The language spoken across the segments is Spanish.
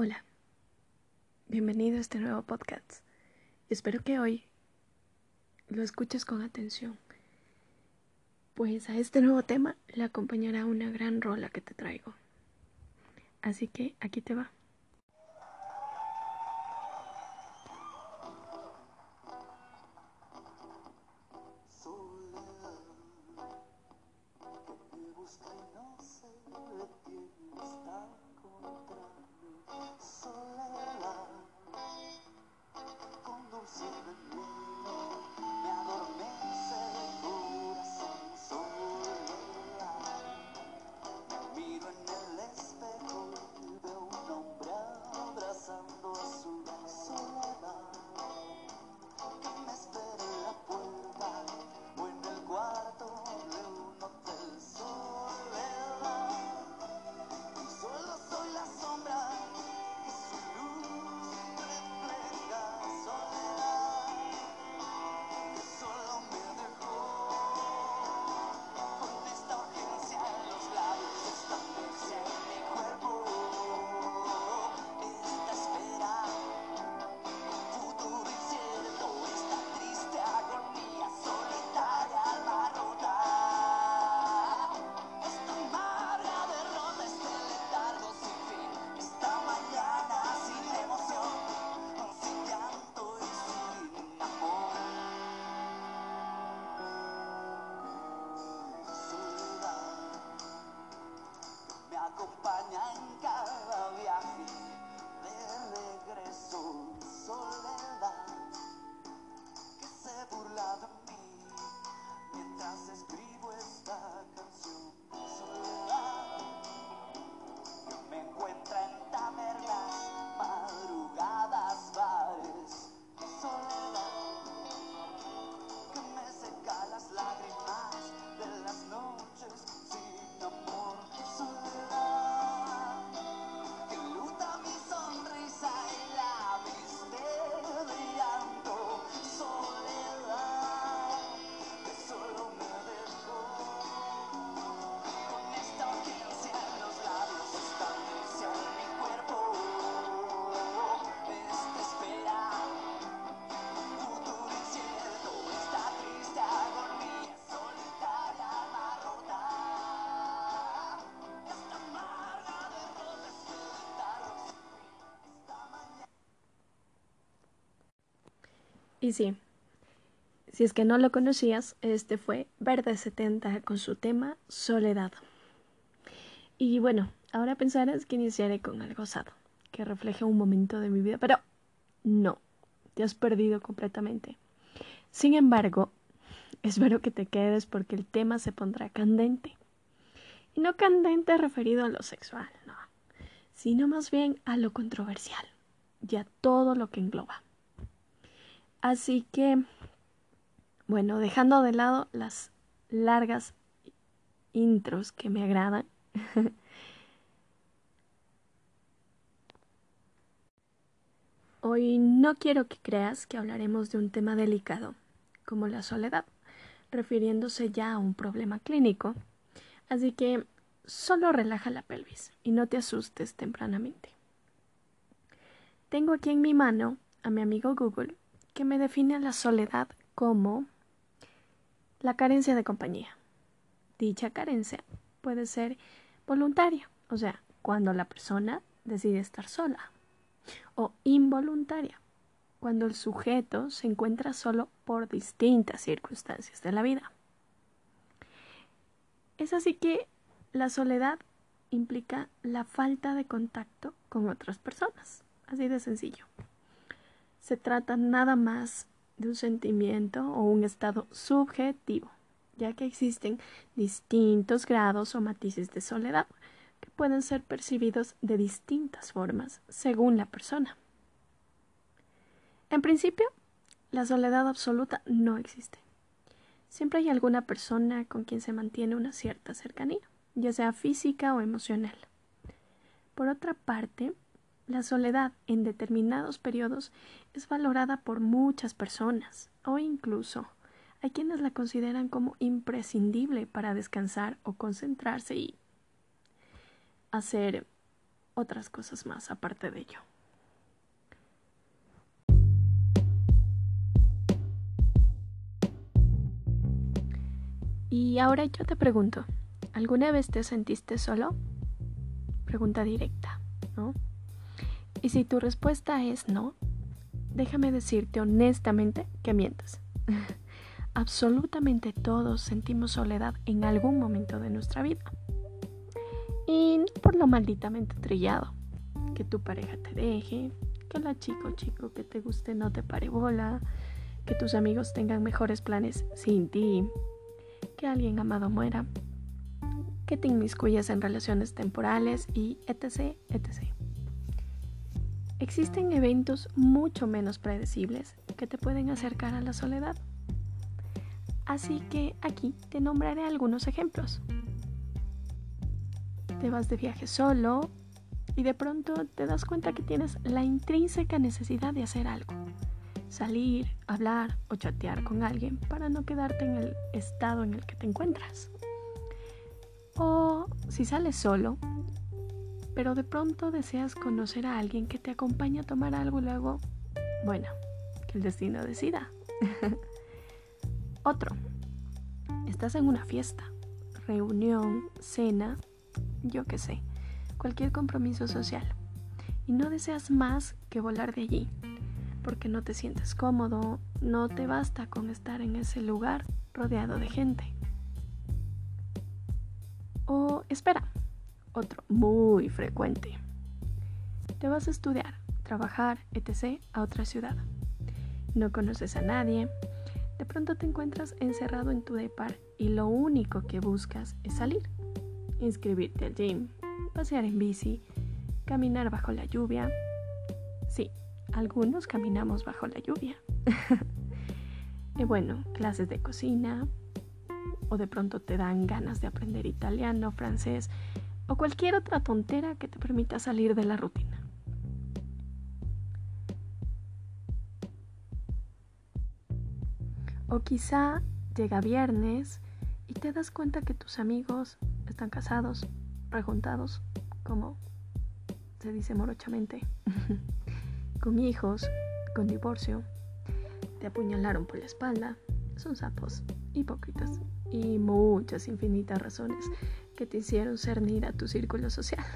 Hola, bienvenido a este nuevo podcast. Espero que hoy lo escuches con atención, pues a este nuevo tema le acompañará una gran rola que te traigo. Así que aquí te va. Y sí, si es que no lo conocías, este fue Verde 70 con su tema Soledad. Y bueno, ahora pensarás que iniciaré con algo osado, que refleje un momento de mi vida, pero no, te has perdido completamente. Sin embargo, espero que te quedes porque el tema se pondrá candente. Y no candente referido a lo sexual, no, sino más bien a lo controversial y a todo lo que engloba. Así que, bueno, dejando de lado las largas intros que me agradan. Hoy no quiero que creas que hablaremos de un tema delicado, como la soledad, refiriéndose ya a un problema clínico. Así que solo relaja la pelvis y no te asustes tempranamente. Tengo aquí en mi mano a mi amigo Google que me define la soledad como la carencia de compañía. Dicha carencia puede ser voluntaria, o sea, cuando la persona decide estar sola, o involuntaria, cuando el sujeto se encuentra solo por distintas circunstancias de la vida. Es así que la soledad implica la falta de contacto con otras personas, así de sencillo se trata nada más de un sentimiento o un estado subjetivo, ya que existen distintos grados o matices de soledad que pueden ser percibidos de distintas formas según la persona. En principio, la soledad absoluta no existe. Siempre hay alguna persona con quien se mantiene una cierta cercanía, ya sea física o emocional. Por otra parte, la soledad en determinados periodos es valorada por muchas personas o incluso hay quienes la consideran como imprescindible para descansar o concentrarse y hacer otras cosas más aparte de ello. Y ahora yo te pregunto, ¿alguna vez te sentiste solo? Pregunta directa, ¿no? Y si tu respuesta es no, déjame decirte honestamente que mientas. Absolutamente todos sentimos soledad en algún momento de nuestra vida. Y por lo malditamente trillado, que tu pareja te deje, que la chico chico que te guste no te pare bola, que tus amigos tengan mejores planes sin ti, que alguien amado muera, que te inmiscuyas en relaciones temporales y etc, etc. Existen eventos mucho menos predecibles que te pueden acercar a la soledad. Así que aquí te nombraré algunos ejemplos. Te vas de viaje solo y de pronto te das cuenta que tienes la intrínseca necesidad de hacer algo. Salir, hablar o chatear con alguien para no quedarte en el estado en el que te encuentras. O si sales solo, pero de pronto deseas conocer a alguien que te acompañe a tomar algo luego, bueno, que el destino decida. Otro, estás en una fiesta, reunión, cena, yo qué sé, cualquier compromiso social, y no deseas más que volar de allí, porque no te sientes cómodo, no te basta con estar en ese lugar rodeado de gente. O espera, otro muy frecuente. Te vas a estudiar, trabajar, etc. a otra ciudad. No conoces a nadie. De pronto te encuentras encerrado en tu depar y lo único que buscas es salir. Inscribirte al gym, pasear en bici, caminar bajo la lluvia. Sí, algunos caminamos bajo la lluvia. y bueno, clases de cocina, o de pronto te dan ganas de aprender italiano, francés o cualquier otra tontera que te permita salir de la rutina. O quizá llega viernes y te das cuenta que tus amigos están casados, rejuntados, como se dice morochamente, con hijos, con divorcio, te apuñalaron por la espalda, son sapos, hipócritas y muchas infinitas razones que te hicieron cernir a tu círculo social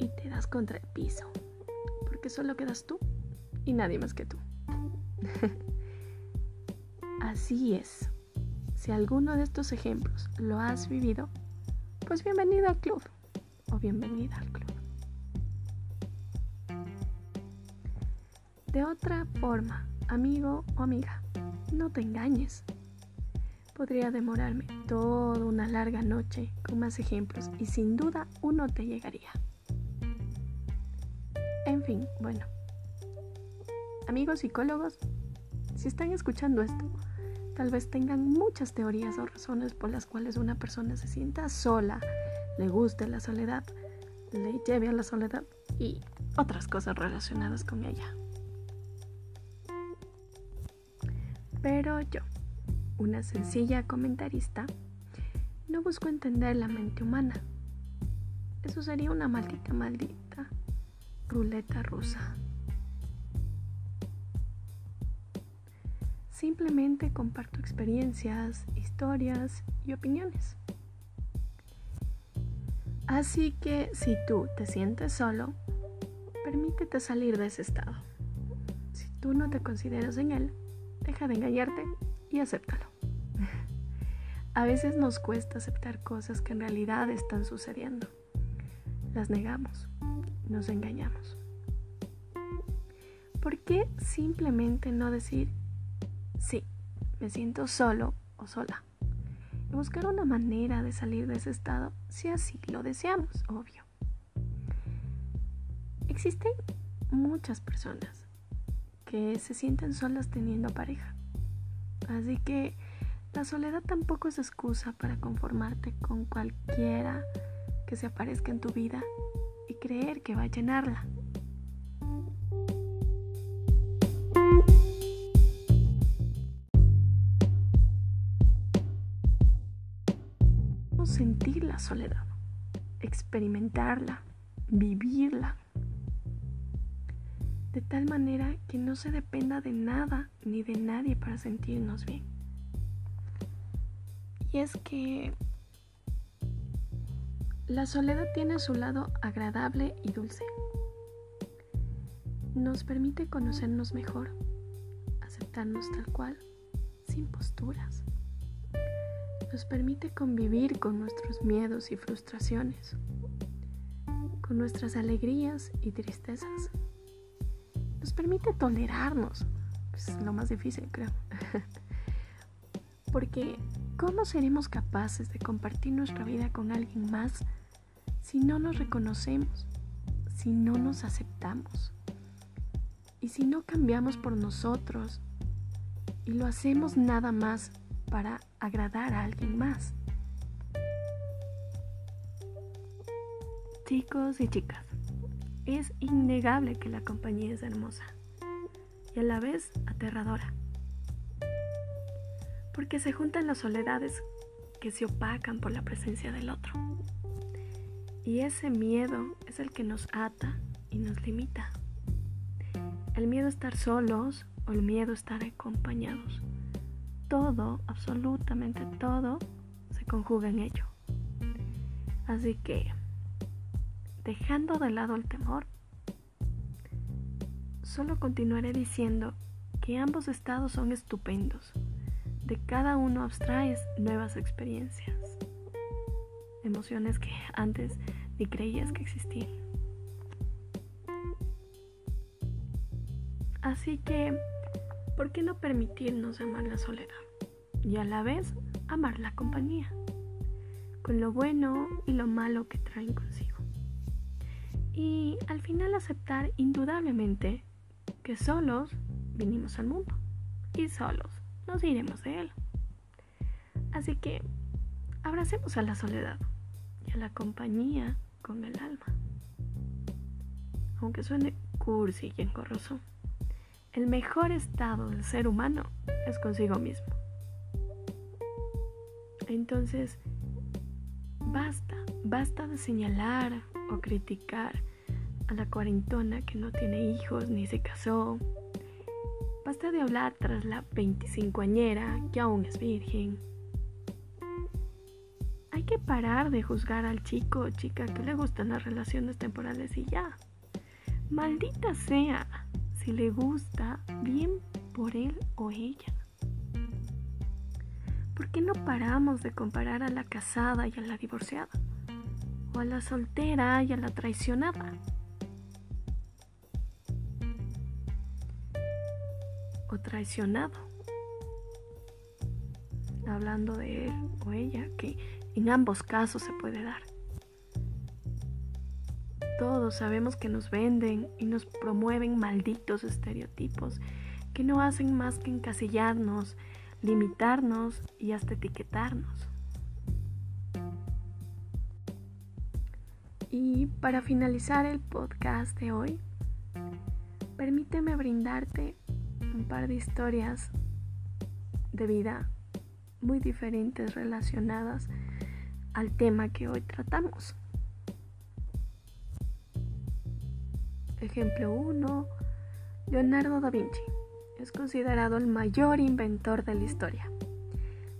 y te das contra el piso, porque solo quedas tú y nadie más que tú. Así es. Si alguno de estos ejemplos lo has vivido, pues bienvenido al club o bienvenida al club. De otra forma, amigo o amiga, no te engañes. Podría demorarme toda una larga noche con más ejemplos y sin duda uno te llegaría. En fin, bueno. Amigos psicólogos, si están escuchando esto, tal vez tengan muchas teorías o razones por las cuales una persona se sienta sola, le guste la soledad, le lleve a la soledad y otras cosas relacionadas con ella. Pero yo, una sencilla comentarista, no busco entender la mente humana. Eso sería una maldita, maldita ruleta rusa. Simplemente comparto experiencias, historias y opiniones. Así que si tú te sientes solo, permítete salir de ese estado. Si tú no te consideras en él, deja de engañarte y acéptalo. A veces nos cuesta aceptar cosas que en realidad están sucediendo. Las negamos, nos engañamos. ¿Por qué simplemente no decir, sí, me siento solo o sola? Y buscar una manera de salir de ese estado si así lo deseamos, obvio. Existen muchas personas que se sienten solas teniendo pareja Así que la soledad tampoco es excusa para conformarte con cualquiera que se aparezca en tu vida y creer que va a llenarla. sentir la soledad, experimentarla, vivirla. De tal manera que no se dependa de nada ni de nadie para sentirnos bien. Y es que la soledad tiene su lado agradable y dulce. Nos permite conocernos mejor, aceptarnos tal cual, sin posturas. Nos permite convivir con nuestros miedos y frustraciones, con nuestras alegrías y tristezas. Nos permite tolerarnos, es lo más difícil creo. Porque ¿cómo seremos capaces de compartir nuestra vida con alguien más si no nos reconocemos, si no nos aceptamos y si no cambiamos por nosotros y lo hacemos nada más para agradar a alguien más. Chicos y chicas, es innegable que la compañía es hermosa y a la vez aterradora, porque se juntan las soledades que se opacan por la presencia del otro. Y ese miedo es el que nos ata y nos limita. El miedo a estar solos o el miedo a estar acompañados. Todo, absolutamente todo, se conjuga en ello. Así que, dejando de lado el temor, solo continuaré diciendo que ambos estados son estupendos. De cada uno abstraes nuevas experiencias emociones que antes ni creías que existían. Así que, ¿por qué no permitirnos amar la soledad y a la vez amar la compañía? Con lo bueno y lo malo que traen consigo. Y al final aceptar indudablemente que solos vinimos al mundo y solos nos iremos de él. Así que abracemos a la soledad la compañía con el alma. Aunque suene cursi y engorroso, el mejor estado del ser humano es consigo mismo. Entonces, basta, basta de señalar o criticar a la cuarentona que no tiene hijos ni se casó. De hablar tras la 25añera que aún es virgen que parar de juzgar al chico o chica que le gustan las relaciones temporales y ya. Maldita sea, si le gusta, bien por él o ella. ¿Por qué no paramos de comparar a la casada y a la divorciada? O a la soltera y a la traicionada. Traicionado. Hablando de él o ella que en ambos casos se puede dar. Todos sabemos que nos venden y nos promueven malditos estereotipos que no hacen más que encasillarnos, limitarnos y hasta etiquetarnos. Y para finalizar el podcast de hoy, permíteme brindarte un par de historias de vida muy diferentes relacionadas al tema que hoy tratamos. Ejemplo 1. Leonardo da Vinci es considerado el mayor inventor de la historia.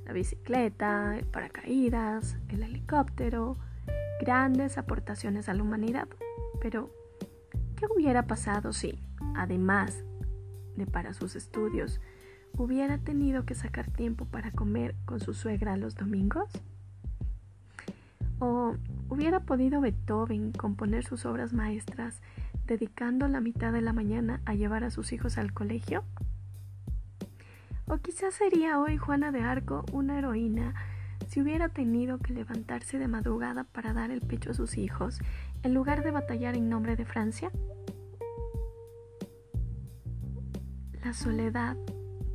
La bicicleta, el paracaídas, el helicóptero, grandes aportaciones a la humanidad. Pero, ¿qué hubiera pasado si, además de para sus estudios, hubiera tenido que sacar tiempo para comer con su suegra los domingos? ¿O hubiera podido Beethoven componer sus obras maestras dedicando la mitad de la mañana a llevar a sus hijos al colegio? ¿O quizás sería hoy Juana de Arco una heroína si hubiera tenido que levantarse de madrugada para dar el pecho a sus hijos en lugar de batallar en nombre de Francia? La soledad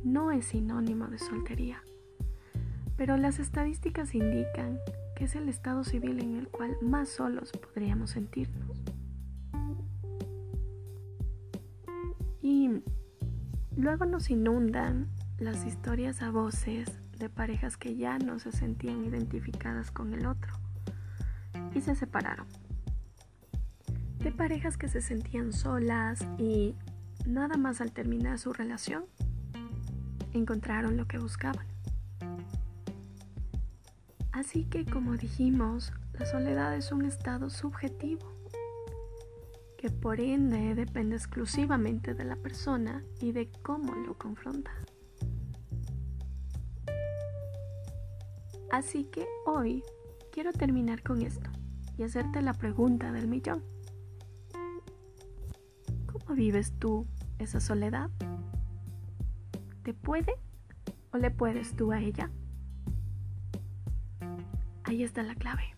no es sinónimo de soltería, pero las estadísticas indican es el estado civil en el cual más solos podríamos sentirnos. Y luego nos inundan las historias a voces de parejas que ya no se sentían identificadas con el otro y se separaron. de parejas que se sentían solas y nada más al terminar su relación encontraron lo que buscaban. Así que como dijimos, la soledad es un estado subjetivo que por ende depende exclusivamente de la persona y de cómo lo confronta. Así que hoy quiero terminar con esto y hacerte la pregunta del millón. ¿Cómo vives tú esa soledad? ¿Te puede o le puedes tú a ella? Ahí está la clave.